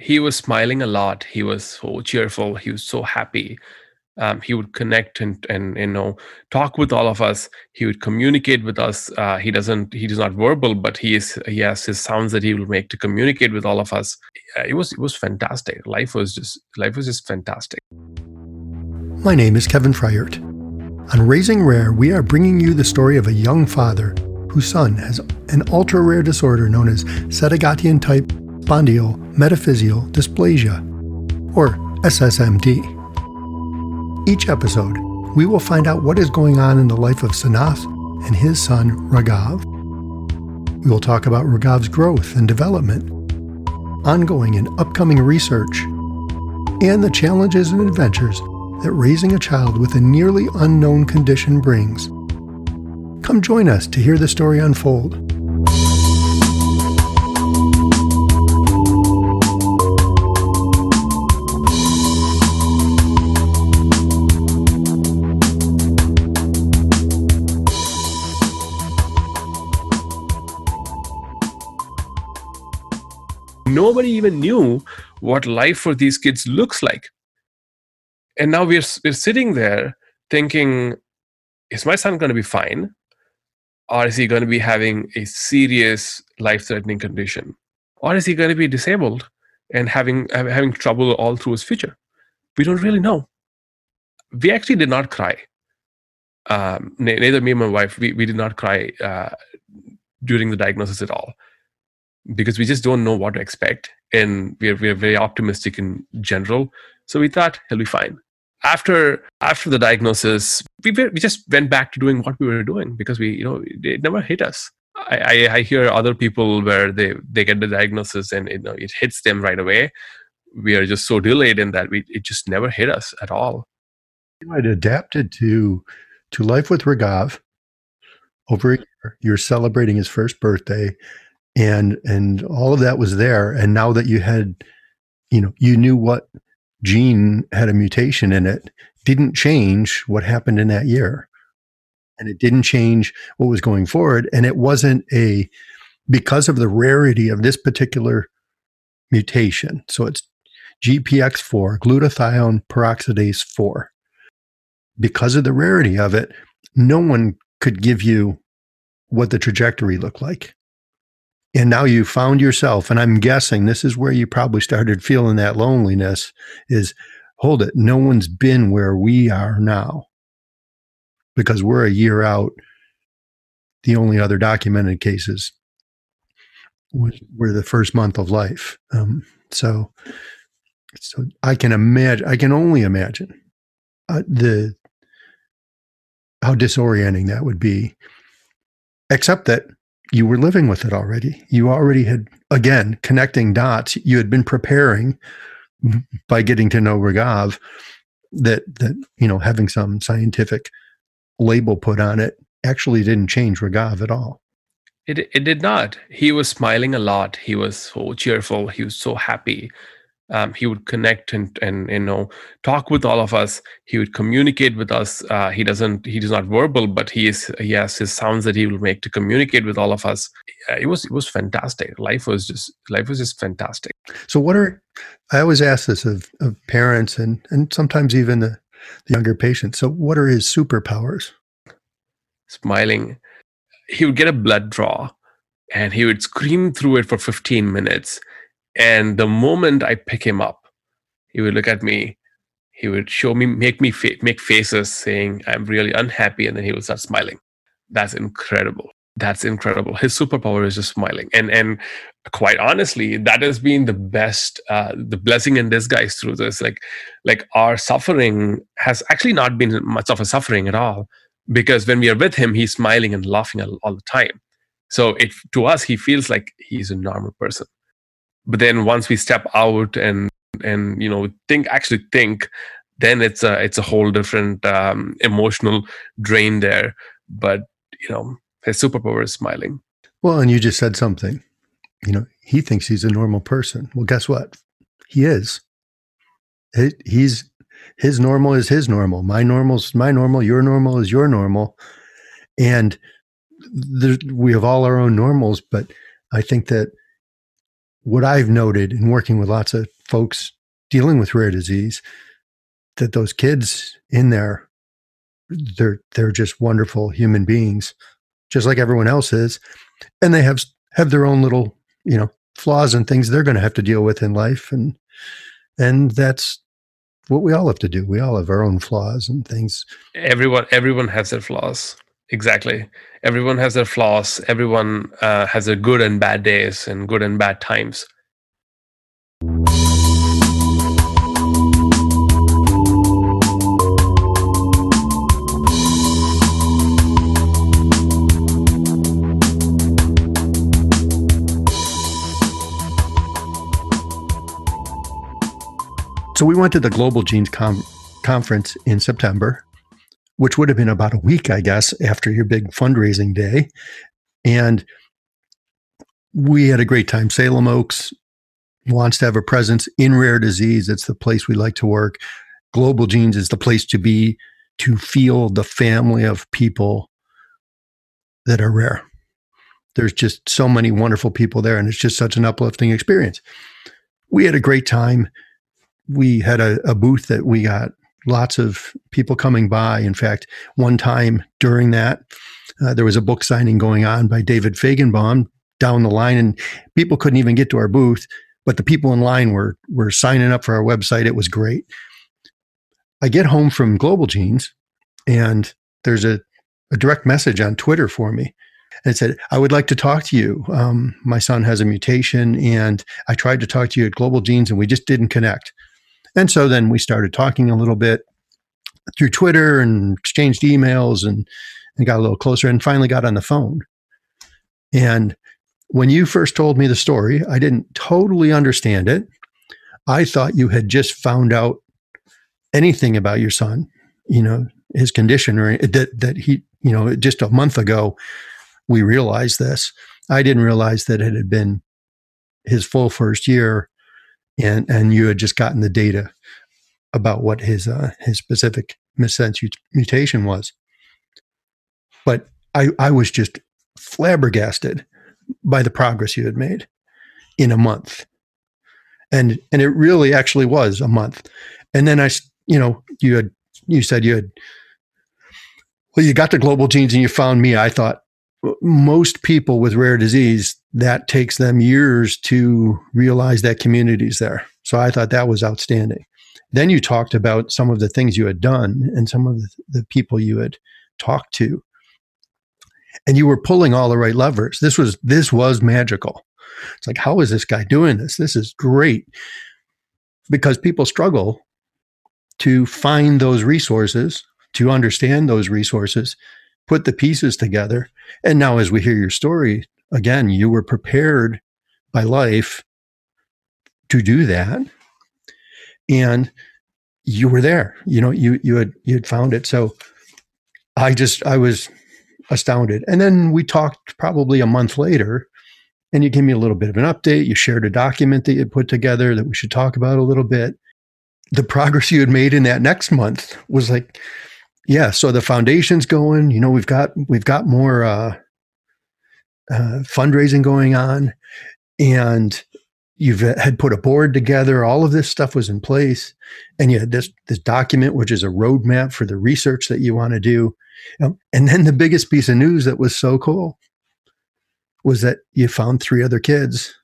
he was smiling a lot. He was so cheerful. He was so happy. Um, he would connect and and you know talk with all of us. He would communicate with us. Uh, he doesn't he is not verbal but he is he has his sounds that he will make to communicate with all of us. It was it was fantastic. Life was just life was just fantastic. My name is Kevin Freiert on raising rare we are bringing you the story of a young father whose son has an ultra rare disorder known as Sedaghatian type metaphyseal dysplasia or ssmd each episode, we will find out what is going on in the life of Sanath and his son Raghav. We will talk about Raghav's growth and development, ongoing and upcoming research, and the challenges and adventures that raising a child with a nearly unknown condition brings. Come join us to hear the story unfold. Nobody even knew what life for these kids looks like. And now we're, we're sitting there thinking is my son going to be fine? Or is he going to be having a serious life threatening condition? Or is he going to be disabled and having having trouble all through his future? We don't really know. We actually did not cry. Um, neither me and my wife we, we did not cry uh, during the diagnosis at all because we just don't know what to expect and we're, we're very optimistic in general. So we thought he'll be fine. After after the diagnosis we, we just went back to doing what we were doing because we you know it never hit us. I, I, I hear other people where they they get the diagnosis and you know it hits them right away. We are just so delayed in that we it just never hit us at all. You had adapted to to life with Raghav. Over a year. You're celebrating his first birthday and and all of that was there. And now that you had you know you knew what gene had a mutation in it didn't change what happened in that year. And it didn't change what was going forward. And it wasn't a because of the rarity of this particular mutation. So it's gpx4 glutathione peroxidase 4 because of the rarity of it no one could give you what the trajectory looked like and now you found yourself and i'm guessing this is where you probably started feeling that loneliness is hold it no one's been where we are now. Because we're a year out. The only other documented cases were the first month of life. Um, so so i can imagine i can only imagine uh, the how disorienting that would be. Except that you were living with it already. You already had, again, connecting dots. You had been preparing by getting to know Raghav that, that, you know, having some scientific label put on it actually didn't change Raghav at all. It, it did not. He was smiling a lot. He was so cheerful. He was so happy um, he would connect and and you know talk with all of us. He would communicate with us. Uh, he doesn't he is not verbal but he is he has his sounds that he will make to communicate with all of us. It was it was fantastic. Life was just life was just fantastic. So what are i always ask this of, of parents and and sometimes even the, the younger patients. So what are his superpowers? Smiling. He would get a blood draw and he would scream through it for 15 minutes and the moment I pick him up, he would look at me. He would show me, make me fa- make faces, saying, "I'm really unhappy," and then he would start smiling. That's incredible. That's incredible. His superpower is just smiling, and and quite honestly, that has been the best, uh, the blessing in disguise through this. Like, like our suffering has actually not been much of a suffering at all, because when we are with him, he's smiling and laughing all, all the time. So it to us, he feels like he's a normal person but then once we step out and and you know think actually think then it's a it's a whole different um, emotional drain there. But you know his superpower is smiling. Well and you just said something. You know he thinks he's a normal person. Well guess what? He is. He's his normal is his normal. My normal is my normal your normal is your normal. And there, we have all our own normals but i think that what I've noted in working with lots of folks dealing with rare disease, that those kids in there, they're they're just wonderful human beings, just like everyone else is, and they have have their own little you know flaws and things they're going to have to deal with in life, and and that's what we all have to do. We all have our own flaws and things. Everyone everyone has their flaws. Exactly. Everyone has their flaws. Everyone uh, has their good and bad days and good and bad times. So we went to the Global Genes Conference in September, which would have been about a week, I guess, after your big fundraising day. And we had a great time. Salem Oaks wants to have a presence in rare disease. It's the place we like to work. Global Genes is the place to be to feel the family of people that are rare. There's just so many wonderful people there, and it's just such an uplifting experience. We had a great time we had a, a booth that we got lots of people coming by. In fact, one time during that, uh, there was a book signing going on by David Fajgenbaum down the line, and people couldn't even get to our booth, but the people in line were were signing up for our website. It was great. I get home from Global Genes, and there's a, a direct message on Twitter for me. And it said, I would like to talk to you. Um, my son has a mutation, and I tried to talk to you at Global Genes, and we just didn't connect. And so then we started talking a little bit through Twitter and exchanged emails and, and got a little closer and finally got on the phone. And when you first told me the story, I didn't totally understand it. I thought you had just found out anything about your son, you know, his condition or that, that he, you know, just a month ago, we realized this. I didn't realize that it had been his full first year and and you had just gotten the data about what his uh, his specific missense mutation was. But I I was just flabbergasted by the progress you had made in a month, and and it really actually was a month. And then I you know you had you said you had well you got the global genes and you found me. I thought most people with rare disease that takes them years to realize that community is there. So I thought that was outstanding. Then you talked about some of the things you had done and some of the, people you had talked to. And you were pulling all the right levers. This was this was magical. It's like, how is this guy doing this? This is great. Because people struggle to find those resources, to understand those resources, put the pieces together. And now, as we hear your story, again, you were prepared by life to do that. And you were there. You know, you you had you had found it. So I just I was astounded. And then we talked probably a month later, and you gave me a little bit of an update. You shared a document that you put together that we should talk about a little bit. The progress you had made in that next month was like, yeah. So the foundation's going. You know, we've got we've got more uh, uh, fundraising going on, and you've had put a board together. All of this stuff was in place, and you had this this document, which is a roadmap for the research that you want to do. Um, and then the biggest piece of news that was so cool was that you found three other kids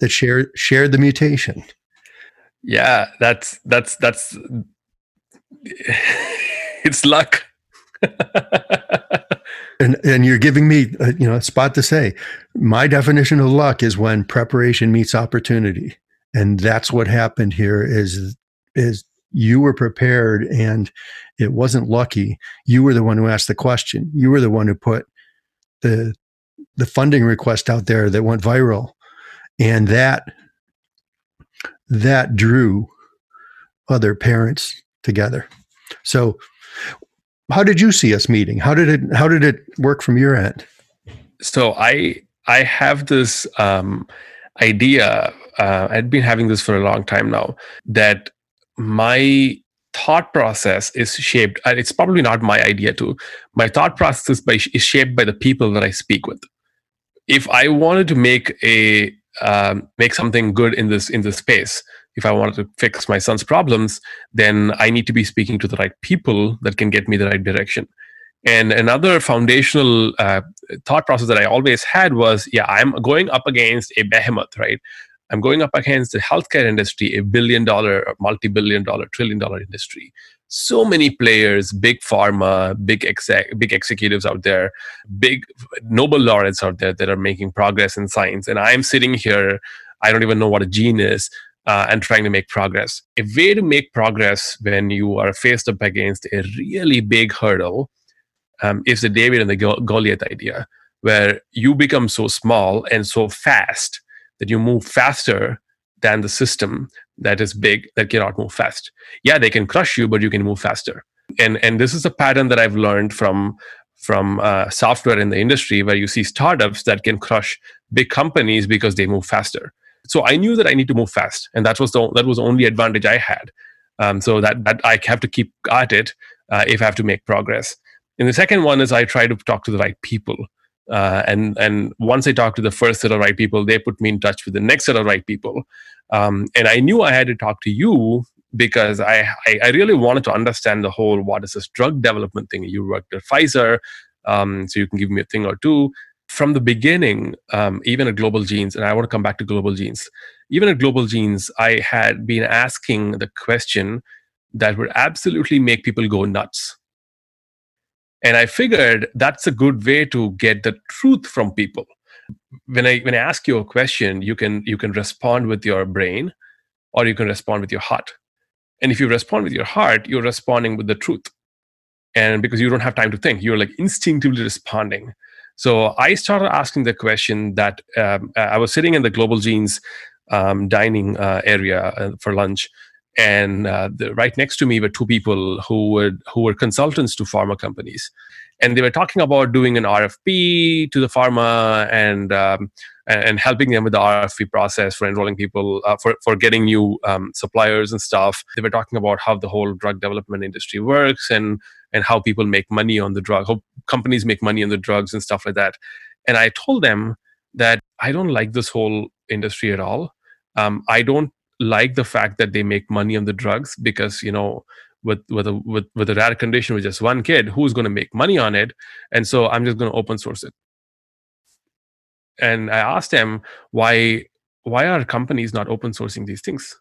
that shared shared the mutation. Yeah, that's that's that's it's luck. and and you're giving me a, you know a spot to say. My definition of luck is when preparation meets opportunity. And that's what happened here is is you were prepared and it wasn't lucky. You were the one who asked the question. You were the one who put the the funding request out there that went viral. And that that drew other parents together. So how did you see us meeting? How did it how did it work from your end? So I I have this um, idea. Uh, I'd been having this for a long time now. That my thought process is shaped. And it's probably not my idea too. My thought process is, by, is shaped by the people that I speak with. If I wanted to make a um, make something good in this in this space if i wanted to fix my son's problems then i need to be speaking to the right people that can get me the right direction. And another foundational uh, thought process that i always had was yeah i'm going up against a behemoth right? I'm going up against the healthcare industry a billion dollar multi-billion dollar trillion dollar industry. So many players, big pharma, big exec, big executives out there, big Nobel laureates out there that are making progress in science, and I'm sitting here. I don't even know what a gene is, uh, and trying to make progress. A way to make progress when you are faced up against a really big hurdle um, is the David and the Goliath idea, where you become so small and so fast that you move faster than the system that is big that cannot move fast. Yeah, they can crush you, but you can move faster. And and this is a pattern that I've learned from from uh, software in the industry, where you see startups that can crush big companies because they move faster. So I knew that I need to move fast, and that was the that was the only advantage I had. Um, so that that I have to keep at it uh, if I have to make progress. And the second one is I try to talk to the right people. Uh, and and once I talk to the first set of right people, they put me in touch with the next set of right people. Um, and I knew I had to talk to you because I, I, I really wanted to understand the whole what is this drug development thing. You worked at Pfizer, um, so you can give me a thing or two. From the beginning, um, even at Global Genes, and I want to come back to Global Genes. Even at Global Genes, I had been asking the question that would absolutely make people go nuts. And i figured that's a good way to get the truth from people. When i when i ask you a question you can you can respond with your brain or you can respond with your heart. And if you respond with your heart you're responding with the truth. And because you don't have time to think you're like instinctively responding so i started asking the question that um, i was sitting in the global genes um, dining uh, area uh, for lunch and uh, the, right next to me were two people who were who were consultants to pharma companies, and they were talking about doing an RFP to the pharma and um, and helping them with the RFP process for enrolling people uh, for for getting new um, suppliers and stuff. They were talking about how the whole drug development industry works and and how people make money on the drug, how companies make money on the drugs and stuff like that. And I told them that I don't like this whole industry at all. Um, I don't like the fact that they make money on the drugs because you know with with a with, with a rare condition with just one kid who's going to make money on it and so i'm just going to open source it and i asked them why why are companies not open sourcing these things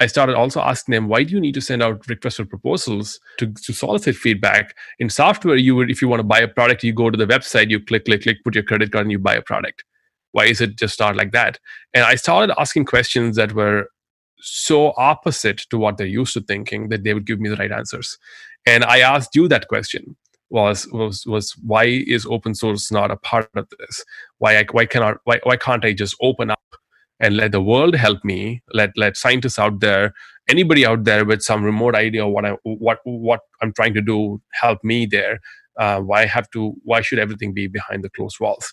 i started also asking them why do you need to send out requests for proposals to, to solicit feedback in software? You would if you want to buy a product you go to the website you click click click put your credit card and you buy a product. Why is it just not like that? And i started asking questions that were so opposite to what they're used to thinking that they would give me the right answers. And i asked you that question was was was why is open source not a part of this? Why I, why cannot why, why can't i just open up and let the world help me let let scientists out there anybody out there with some remote idea of what i what what i'm trying to do help me there uh, why have to why should everything be behind the closed walls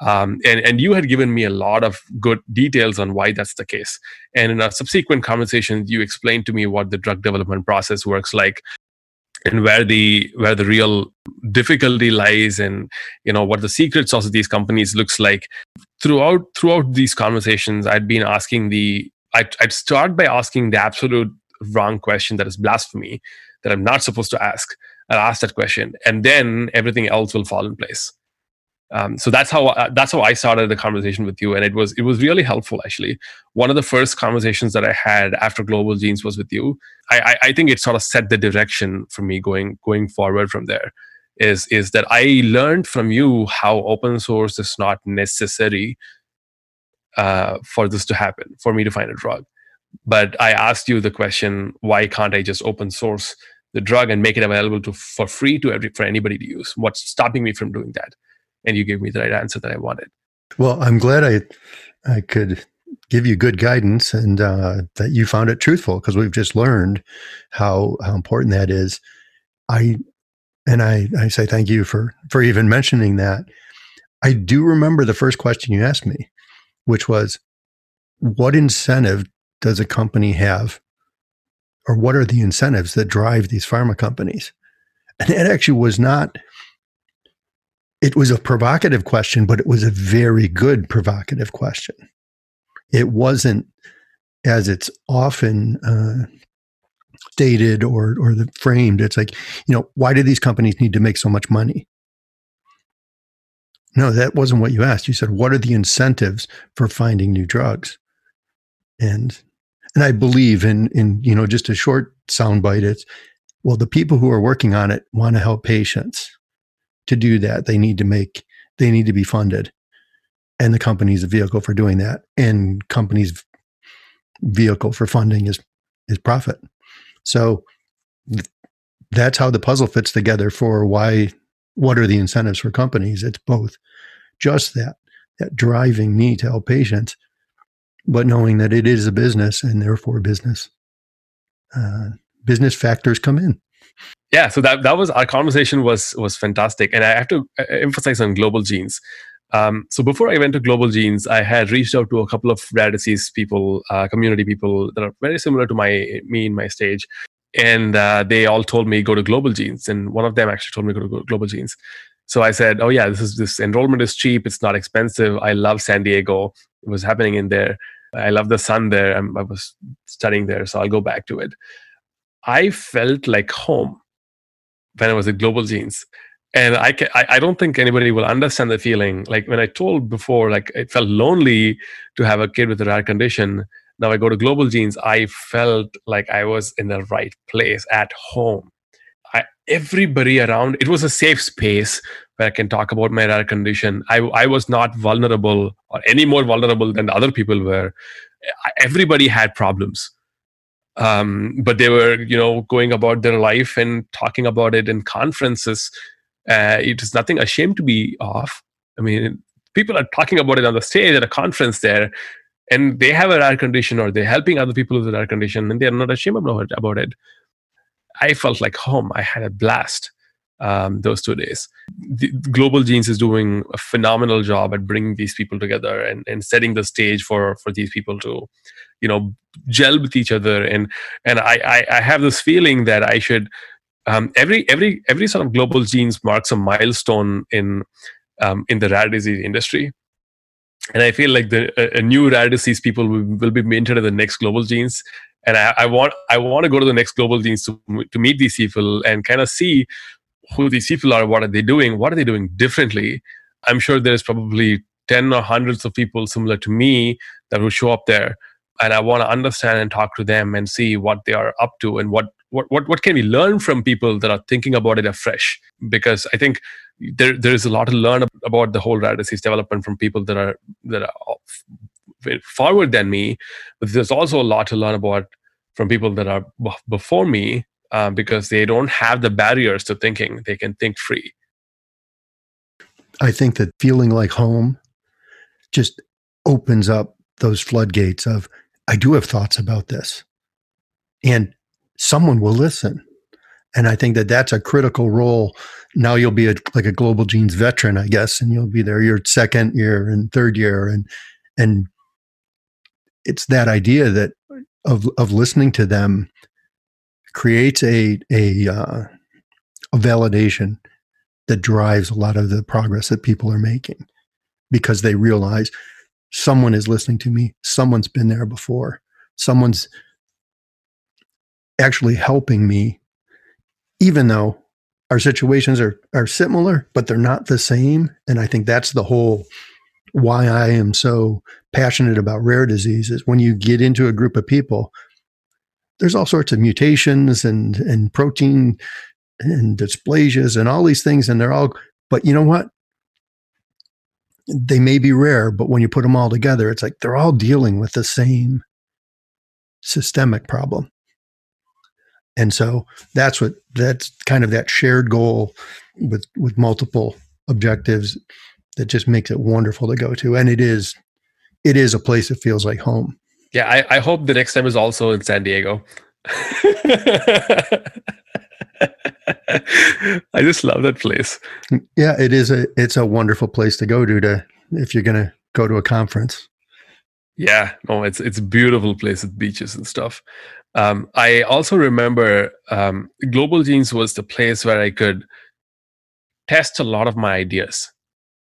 um, and, and you had given me a lot of good details on why that's the case. And in a subsequent conversation, you explained to me what the drug development process works like and where the where the real difficulty lies and you know what the secret sauce of these companies looks like throughout throughout these conversations i'd been asking the I'd, I'd start by asking the absolute wrong question that is blasphemy that i'm not supposed to ask i'll ask that question and then everything else will fall in place um, so that's how uh, that's how I started the conversation with you, and it was it was really helpful actually. One of the first conversations that I had after Global Genes was with you. I, I, I think it sort of set the direction for me going going forward from there. Is is that I learned from you how open source is not necessary uh, for this to happen for me to find a drug. But I asked you the question, why can't I just open source the drug and make it available to for free to every for anybody to use? What's stopping me from doing that? and you gave me the right answer that I wanted. Well, I'm glad I I could give you good guidance and uh, that you found it truthful because we've just learned how how important that is. I and I I say thank you for for even mentioning that. I do remember the first question you asked me, which was, "What incentive does a company have, or what are the incentives that drive these pharma companies?" And it actually was not it was a provocative question, but it was a very good provocative question. It wasn't as it's often uh, stated or or the framed. It's like, you know, why do these companies need to make so much money? No, that wasn't what you asked. You said, what are the incentives for finding new drugs? And and I believe in in you know just a short soundbite. It's well, the people who are working on it want to help patients. To do that, they need to make they need to be funded, and the company's a vehicle for doing that. And companies' vehicle for funding is is profit. So th- that's how the puzzle fits together for why what are the incentives for companies? It's both just that, that driving me to help patients, but knowing that it is a business and therefore business uh, business factors come in. Yeah, so that that was our conversation was was fantastic, and I have to uh, emphasize on global genes. Um, so before I went to Global Genes, I had reached out to a couple of rare disease people, uh, community people that are very similar to my me in my stage, and uh, they all told me go to Global Genes, and one of them actually told me go to Global Genes. So I said, oh yeah, this is this enrollment is cheap, it's not expensive. I love San Diego. It was happening in there. I love the sun there. I'm, I was studying there, so I'll go back to it. I felt like home when I was at Global Genes and I, can, I, I don't think anybody will understand the feeling. Like when i told before like it felt lonely to have a kid with a rare condition. Now i go to global genes i felt like i was in the right place at home. I, everybody around it was a safe space where i can talk about my rare condition. I, I was not vulnerable or any more vulnerable than the other people were. Everybody had problems. Um, but they were you know going about their life and talking about it in conferences uh, it is nothing ashamed to be off. I mean, people are talking about it on the stage at a conference there, and they have a rare condition or they're helping other people with a rare condition, and they're not ashamed about it. I felt like home. I had a blast um, those two days. The, Global Genes is doing a phenomenal job at bringing these people together and, and setting the stage for for these people to, you know, gel with each other. And and I, I, I have this feeling that I should um, every every every sort of global genes marks a milestone in um, in the rare disease industry. And i feel like the a, a new rare disease people will, will, be minted in the next global genes. And I, I, want i want to go to the next global genes to, to meet these people and kind of see who these people are what are they doing what are they doing differently. I'm sure there's probably 10 or hundreds of people similar to me that will show up there. And i want to understand and talk to them and see what they are up to and what what, what what can we learn from people that are thinking about it afresh? Because I think there there is a lot to learn about the whole rare disease development from people that are that are forward than me. But there's also a lot to learn about from people that are before me uh, because they don't have the barriers to thinking. They can think free. I think that feeling like home just opens up those floodgates of I do have thoughts about this. And someone will listen. And I think that that's a critical role. Now you'll be a, like a global genes veteran, I guess, and you'll be there your second year and third year, and and it's that idea that of of listening to them creates a a uh, a validation that drives a lot of the progress that people are making because they realize someone is listening to me, someone's been there before, someone's actually helping me, even though our situations are, are similar, but they're not the same. And I think that's the whole why I am so passionate about rare diseases. When you get into a group of people, there's all sorts of mutations and, and protein and dysplasias and all these things. And they're all, but you know what? They may be rare, but when you put them all together, it's like they're all dealing with the same systemic problem and so that's what that's kind of that shared goal with with multiple objectives that just makes it wonderful to go to. And it is it is a place that feels like home. Yeah i, I hope the next time is also in san diego. I just love that place. Yeah it is a it's a wonderful place to go to to if you're going to go to a conference. Yeah no it's it's a beautiful place with beaches and stuff um, I also remember um, Global Genes was the place where I could test a lot of my ideas.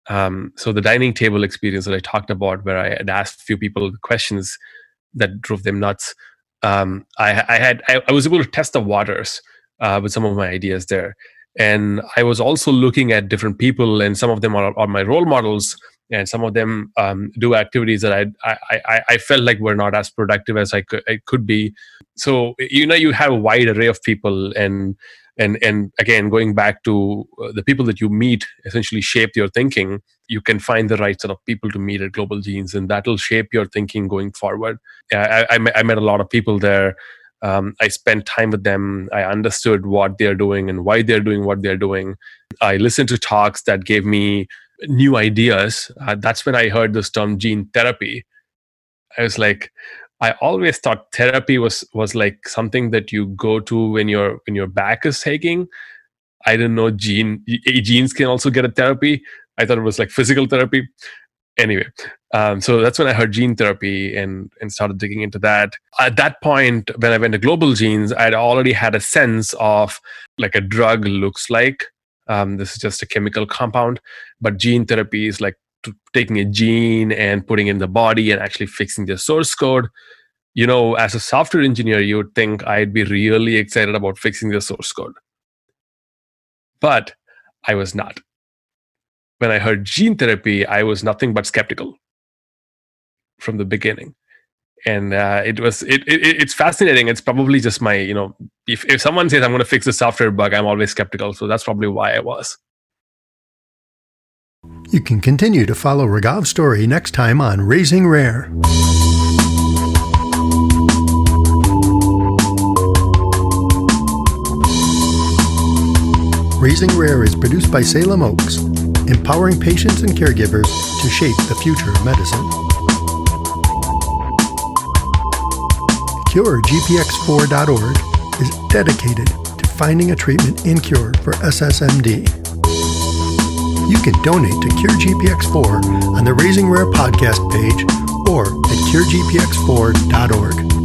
Um, so the dining table experience that I talked about, where I had asked a few people questions that drove them nuts, um, I, I, had I, I, was able to test the waters uh, with some of my ideas there, and I was also looking at different people, and some of them are, are my role models, and some of them um, do activities that I, I I felt like were not as productive as I could, I could be. So you know, you have a wide array of people, and and and again going back to uh, the people that you meet essentially shape your thinking. You can find the right sort of people to meet at global genes and that'll shape your thinking going forward. I, I, I met a lot of people there. Um, i spent time with them. I understood what they're doing and why they're doing what they're doing. I listened to talks that gave me new ideas uh, that's when i heard this term gene therapy i was like I always thought therapy was was like something that you go to when your when your back is aching. I didn't know gene genes can also get a therapy. I thought it was like physical therapy. Anyway, um, so that's when I heard gene therapy and and started digging into that. At that point, when I went to Global Genes, I had already had a sense of like a drug looks like. Um, this is just a chemical compound, but gene therapy is like taking a gene and putting in the body and actually fixing the source code. You know as a software engineer you would think i'd be really excited about fixing the source code. But i was not. When i heard gene therapy i was nothing but skeptical from the beginning and uh, it was it, it, it's fascinating it's probably just my you know if, if someone says i'm going to fix a software bug i'm always skeptical so that's probably why i was you can continue to follow Raghav's story next time on Raising Rare. Raising Rare is produced by Salem Oaks, empowering patients and caregivers to shape the future of medicine. CureGPX4.org is dedicated to finding a treatment and cure for SSMD. You can donate to CureGPX4 on the Raising Rare podcast page or at curegpx4.org.